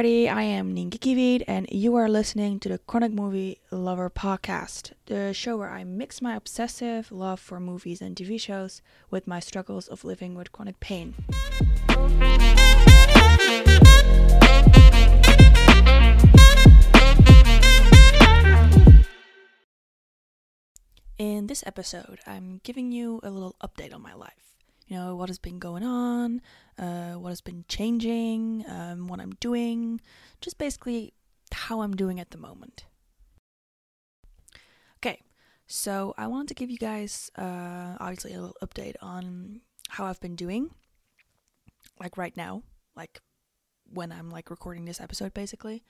everybody, I am Nienke Kievit, and you are listening to the Chronic Movie Lover Podcast, the show where I mix my obsessive love for movies and TV shows with my struggles of living with chronic pain. In this episode, I'm giving you a little update on my life. You know, what has been going on, uh, what has been changing, um, what I'm doing, just basically how I'm doing at the moment. Okay, so I wanted to give you guys, uh, obviously, a little update on how I've been doing, like right now, like when I'm like recording this episode, basically,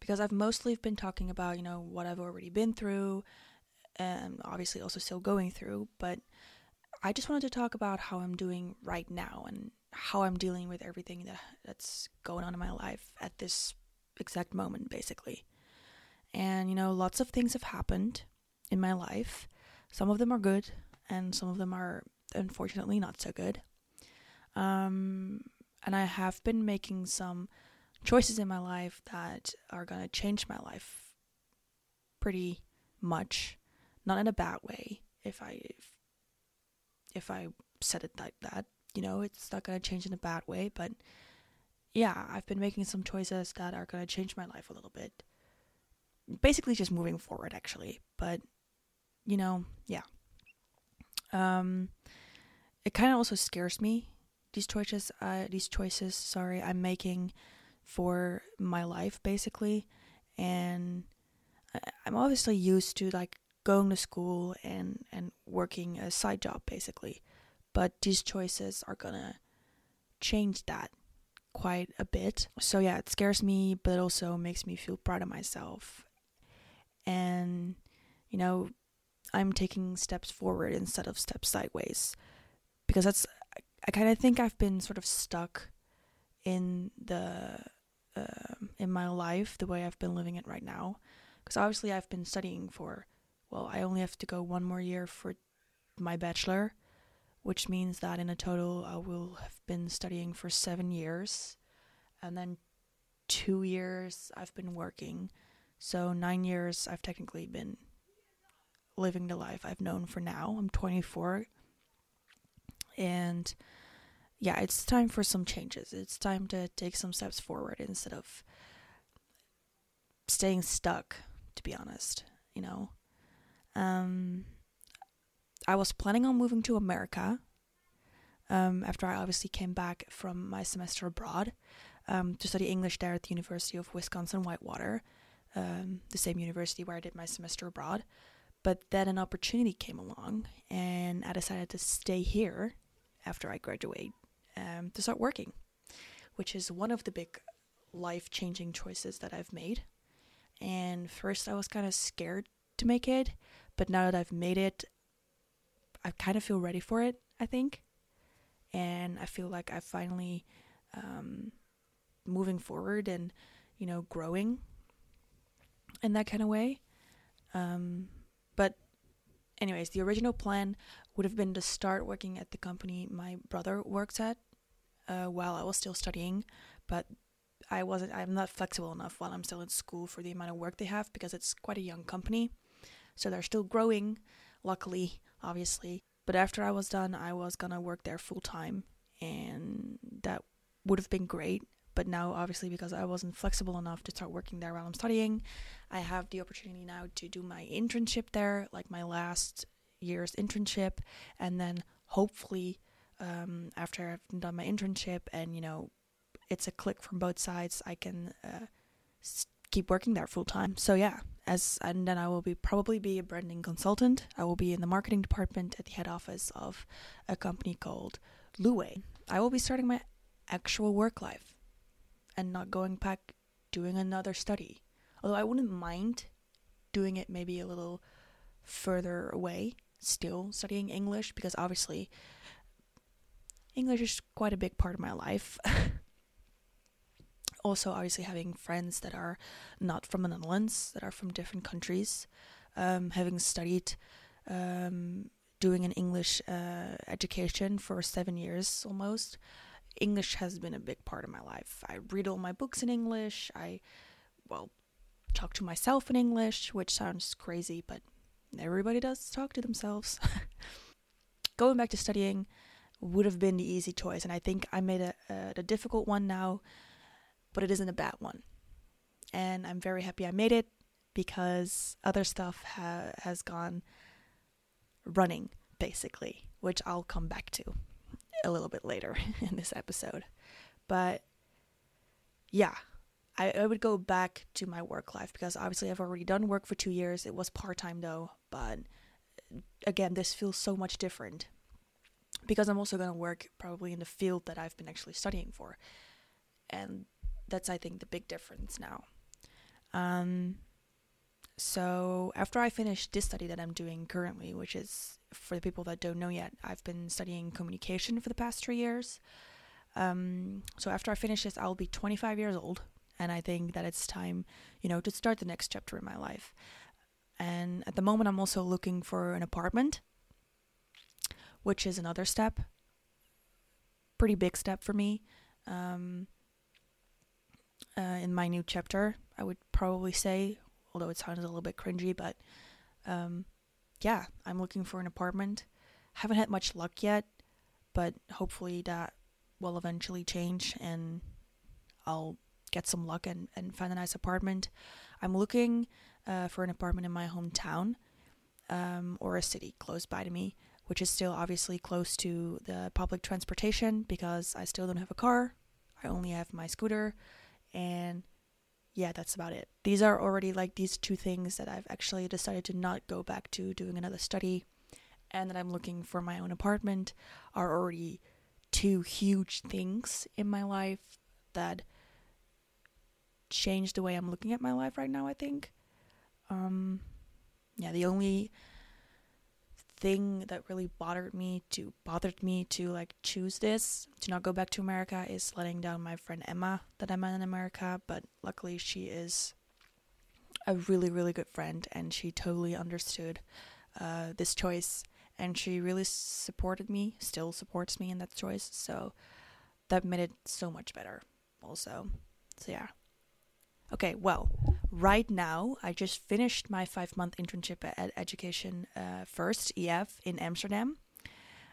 because I've mostly been talking about, you know, what I've already been through and obviously also still going through, but I just wanted to talk about how I'm doing right now and how I'm dealing with everything that, that's going on in my life at this exact moment, basically. And, you know, lots of things have happened in my life. Some of them are good, and some of them are unfortunately not so good. Um, and I have been making some choices in my life that are going to change my life pretty much not in a bad way if i if, if i said it like that you know it's not going to change in a bad way but yeah i've been making some choices that are going to change my life a little bit. Basically just moving forward actually but you know yeah. Um it kind of also scares me these choices uh these choices sorry i'm making for my life basically and i'm obviously used to like going to school and and working a side job basically. But these choices are gonna change that quite a bit. So yeah it scares me but it also makes me feel proud of myself. And you know i'm taking steps forward instead of steps sideways because that's i kind of think i've been sort of stuck in the uh, in my life the way i've been living it right now. Because obviously i've been studying for well, I only have to go one more year for my bachelor, which means that in a total I will have been studying for seven years, and then two years I've been working. So, nine years I've technically been living the life I've known for now. I'm 24. And yeah, it's time for some changes. It's time to take some steps forward instead of staying stuck, to be honest, you know? Um, I was planning on moving to America um, after I obviously came back from my semester abroad um, to study English there at the University of Wisconsin Whitewater, um, the same university where I did my semester abroad. But then an opportunity came along, and I decided to stay here after I graduate um, to start working, which is one of the big life changing choices that I've made. And first, I was kind of scared to make it but now that I've made it, I kind of feel ready for it, I think. And I feel like I'm finally um, moving forward and, you know, growing in that kind of way. Um, but, anyways, the original plan would have been to start working at the company my brother works at uh, while I was still studying, but I wasn't. I'm not flexible enough while I'm still in school for the amount of work they have because it's quite a young company. So they're still growing, luckily, obviously. But after I was done, I was gonna work there full time, and that would have been great. But now, obviously, because I wasn't flexible enough to start working there while I'm studying, I have the opportunity now to do my internship there, like my last year's internship, and then hopefully, um, after I've done my internship and you know, it's a click from both sides, I can uh, keep working there full time. So yeah, as and then I will be probably be a branding consultant. I will be in the marketing department at the head office of a company called Luway. I will be starting my actual work life and not going back doing another study. Although I wouldn't mind doing it maybe a little further away, still studying English because obviously English is quite a big part of my life. also obviously having friends that are not from the Netherlands, that are from different countries, um, having studied um, doing an English uh, education for seven years almost, English has been a big part of my life. I read all my books in English. I, well, talk to myself in English, which sounds crazy, but everybody does talk to themselves. Going back to studying would have been the easy choice, and I think I made a, a, a difficult one now, but it isn't a bad one. And I'm very happy I made it because other stuff ha- has gone running, basically, which I'll come back to a little bit later in this episode. But yeah, I, I would go back to my work life because obviously I've already done work for two years. It was part time though, but again, this feels so much different because I'm also going to work probably in the field that I've been actually studying for. And that's, I think, the big difference now. Um, so after I finish this study that I'm doing currently, which is for the people that don't know yet, I've been studying communication for the past three years. Um, so after I finish this, I'll be 25 years old, and I think that it's time, you know, to start the next chapter in my life. And at the moment, I'm also looking for an apartment, which is another step, pretty big step for me. Um, uh, in my new chapter, I would probably say, although it sounds a little bit cringy, but um, yeah, I'm looking for an apartment. Haven't had much luck yet, but hopefully that will eventually change and I'll get some luck and, and find a nice apartment. I'm looking uh, for an apartment in my hometown um, or a city close by to me, which is still obviously close to the public transportation because I still don't have a car. I only have my scooter and yeah, that's about it. These are already like these two things that I've actually decided to not go back to doing another study and that I'm looking for my own apartment are already two huge things in my life that change the way I'm looking at my life right now, I think. Um yeah, the only thing that really bothered me to bothered me to like choose this to not go back to America is letting down my friend Emma that I met in America, but luckily she is a really really good friend and she totally understood uh, this choice and she really supported me, still supports me in that choice. So that made it so much better also. So yeah. Okay, well, right now I just finished my five month internship at Education uh, First EF in Amsterdam.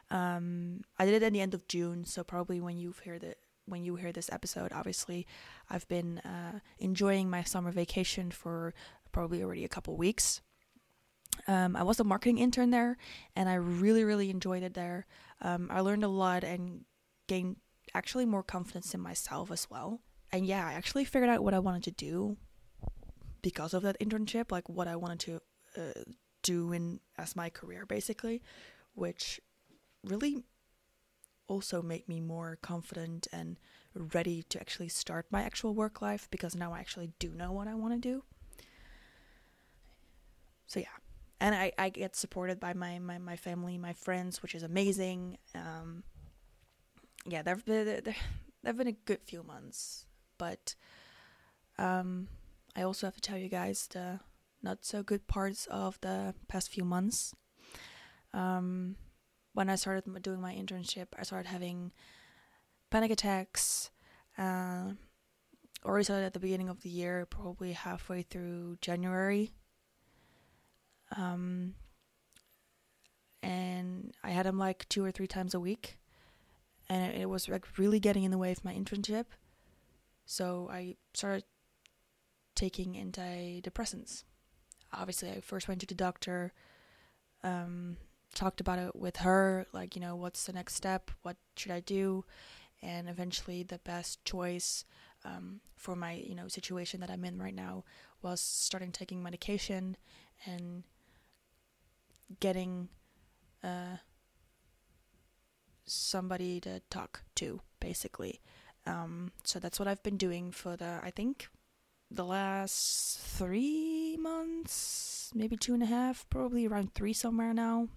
Um, I did it at the end of June, so probably when you hear the when you hear this episode, obviously I've been uh, enjoying my summer vacation for probably already a couple weeks. Um, I was a marketing intern there, and I really really enjoyed it there. Um, I learned a lot and gained actually more confidence in myself as well and yeah, I actually figured out what I wanted to do because of that internship, like what I wanted to uh, do in as my career, basically, which really also made me more confident and ready to actually start my actual work life because now I actually do know what I want to do. So yeah, and I, I get supported by my, my, my family, my friends, which is amazing. Um, yeah, there there have been a good few months but um, I also have to tell you guys the not so good parts of the past few months. Um, when I started doing my internship, I started having panic attacks. Uh, already started at the beginning of the year, probably halfway through January. Um, and I had them like two or three times a week, and it, it was like really getting in the way of my internship. So I started taking antidepressants. Obviously, I first went to the doctor, um, talked about it with her, like, you know, what's the next step? What should I do? And eventually, the best choice um, for my, you know, situation that I'm in right now was starting taking medication and getting uh, somebody to talk to, basically. Um, so that's what I've been doing for the, I think, the last three months, maybe two and a half, probably around three somewhere now.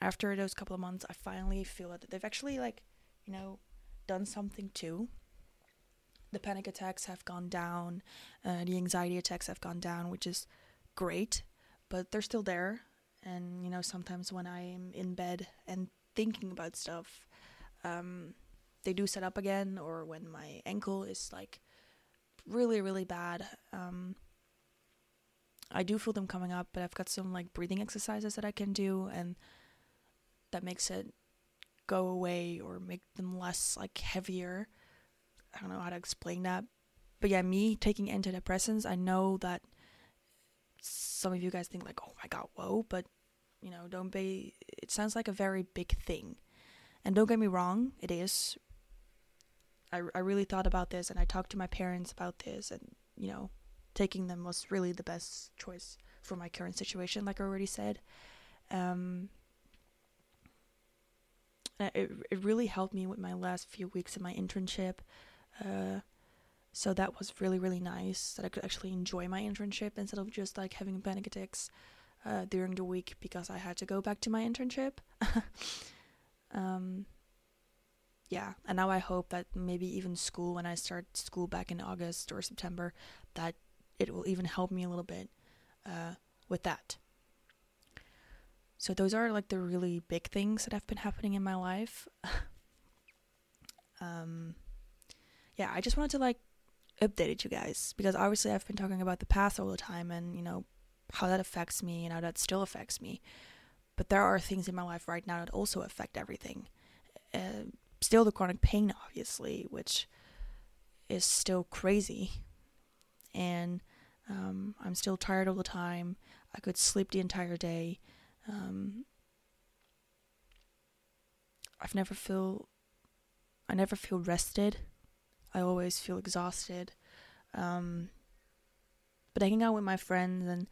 After those couple of months, I finally feel that they've actually, like, you know, done something too. The panic attacks have gone down, uh, the anxiety attacks have gone down, which is great, but they're still there. And, you know, sometimes when I'm in bed and thinking about stuff, um, they do set up again or when my ankle is like really really bad. Um I do feel them coming up but I've got some like breathing exercises that I can do and that makes it go away or make them less like heavier. I don't know how to explain that. But yeah me taking antidepressants I know that some of you guys think like oh my god whoa but you know don't be it sounds like a very big thing. And don't get me wrong it is I, I really thought about this and I talked to my parents about this and you know taking them was really the best choice for my current situation like I already said um it, it really helped me with my last few weeks in my internship uh so that was really really nice that I could actually enjoy my internship instead of just like having panic attacks uh, during the week because I had to go back to my internship. um, yeah, and now I hope that maybe even school when I start school back in August or September, that it will even help me a little bit uh, with that. So those are like the really big things that have been happening in my life. um, yeah, I just wanted to like update you guys because obviously I've been talking about the past all the time and you know how that affects me and how that still affects me. But there are things in my life right now that also affect everything. Uh, still the chronic pain, obviously, which is still crazy. And um, I'm still tired all the time. I could sleep the entire day. Um, I've never feel I never feel rested. I always feel exhausted. Um, but hanging out with my friends and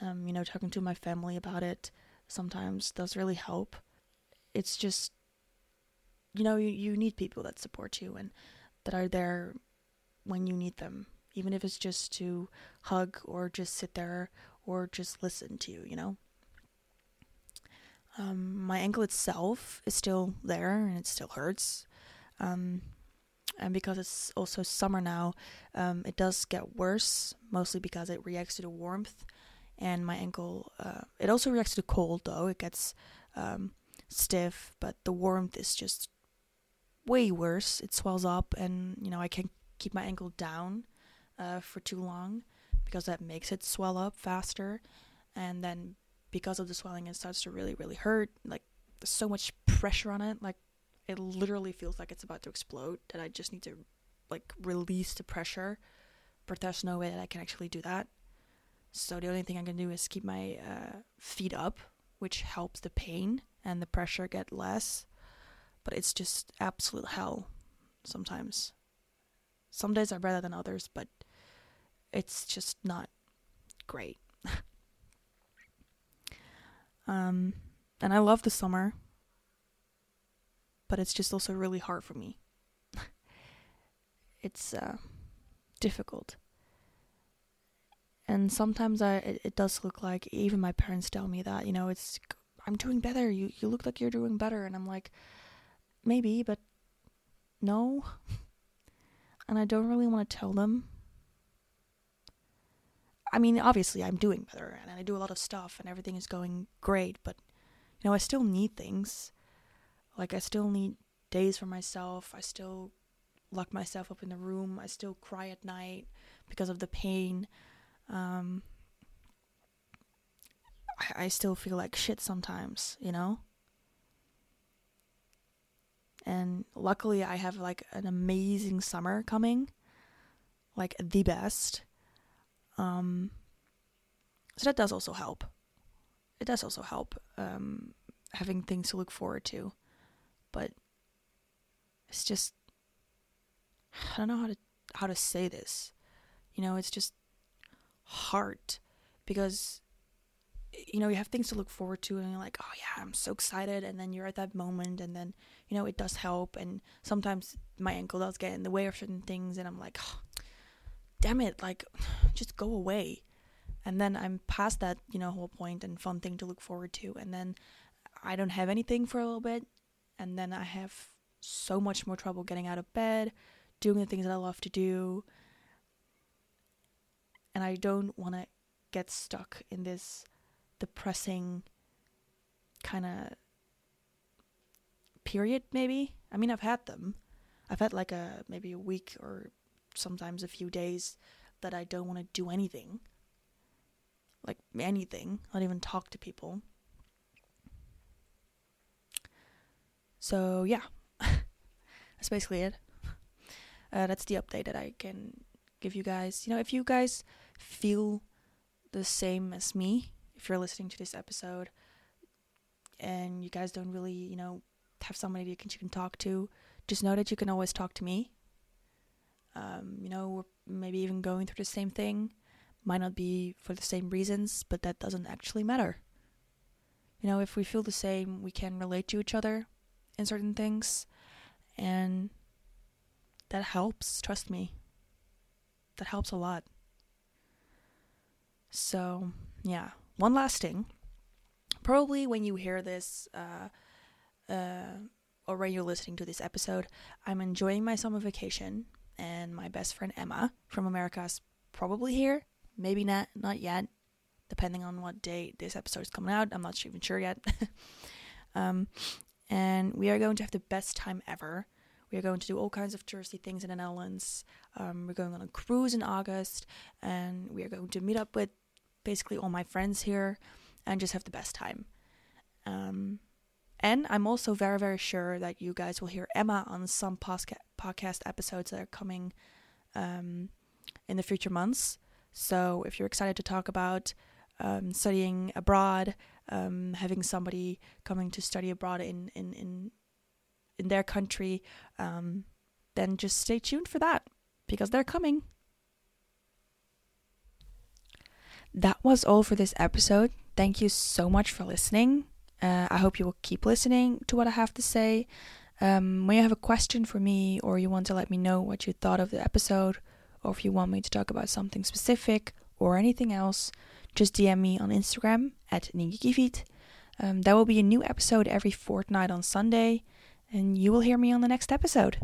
um, you know talking to my family about it sometimes does really help. It's just you know you, you need people that support you and that are there when you need them even if it's just to hug or just sit there or just listen to you you know? Um, my ankle itself is still there and it still hurts um, and because it's also summer now um, it does get worse mostly because it reacts to the warmth and my ankle uh, it also reacts to the cold though it gets um, stiff but the warmth is just way worse. It swells up, and you know I can't keep my ankle down uh, for too long because that makes it swell up faster, and then because of the swelling, it starts to really, really hurt. Like there's so much pressure on it, like it literally feels like it's about to explode. That I just need to like release the pressure, but there's no way that I can actually do that. So the only thing I can do is keep my uh, feet up, which helps the pain and the pressure get less but it's just absolute hell sometimes. Some days are better than others, but it's just not great. um, and I love the summer, but it's just also really hard for me. it's uh, difficult. And sometimes I it, it does look like even my parents tell me that, you know, it's I'm doing better. You you look like you're doing better and I'm like maybe, but no. And I don't really want to tell them. I mean, obviously, I'm doing better and I do a lot of stuff and everything is going great, but you know, I still need things. Like, I still need days for myself. I still lock myself up in the room. I still cry at night because of the pain. Um, I, I still feel like shit sometimes, you know? And luckily, I have like an amazing summer coming, like the best. Um, so that does also help. It does also help um, having things to look forward to, but it's just I don't know how to how to say this. You know, it's just hard because you know you have things to look forward to and you're like oh yeah i'm so excited and then you're at that moment and then you know it does help and sometimes my ankle does get in the way of certain things and i'm like oh, damn it like just go away. And then i'm past that you know whole point and fun thing to look forward to and then i don't have anything for a little bit and then i have so much more trouble getting out of bed doing the things that i love to do and i don't want to get stuck in this depressing kind of period maybe i mean i've had them I've had like a maybe a week or sometimes a few days that I don't want to do anything. Like anything, not even talk to people. So, yeah, that's basically it. Uh, that's the update that I can give you guys. You know, if you guys feel the same as me, if you're listening to this episode and you guys don't really, you know, have somebody you can, you can talk to, just know that you can always talk to me. Um, you know, we're maybe even going through the same thing. Might not be for the same reasons, but that doesn't actually matter. You know, if we feel the same, we can relate to each other in certain things. And that helps, trust me. That helps a lot. So, yeah. One last thing. Probably when you hear this, uh, uh, or when you're listening to this episode, I'm enjoying my summer vacation, and my best friend Emma from America is probably here. Maybe not, not yet, depending on what day this episode is coming out. I'm not even sure yet. um, and we are going to have the best time ever. We are going to do all kinds of touristy things in the Netherlands. Um, we're going on a cruise in August, and we are going to meet up with basically all my friends here and just have the best time. Um, and I'm also very, very sure that you guys will hear Emma on some posca- podcast episodes that are coming um, in the future months. So if you're excited to talk about um, studying abroad, um, having somebody coming to study abroad in in in, in their country, um, then just stay tuned for that because they're coming. That was all for this episode. Thank you so much for listening. Uh, I hope you will keep listening to what I have to say. Um, when you have a question for me, or you want to let me know what you thought of the episode, or if you want me to talk about something specific or anything else, just DM me on Instagram at nienkekievit. Um, there will be a new episode every fortnight on Sunday, and you will hear me on the next episode.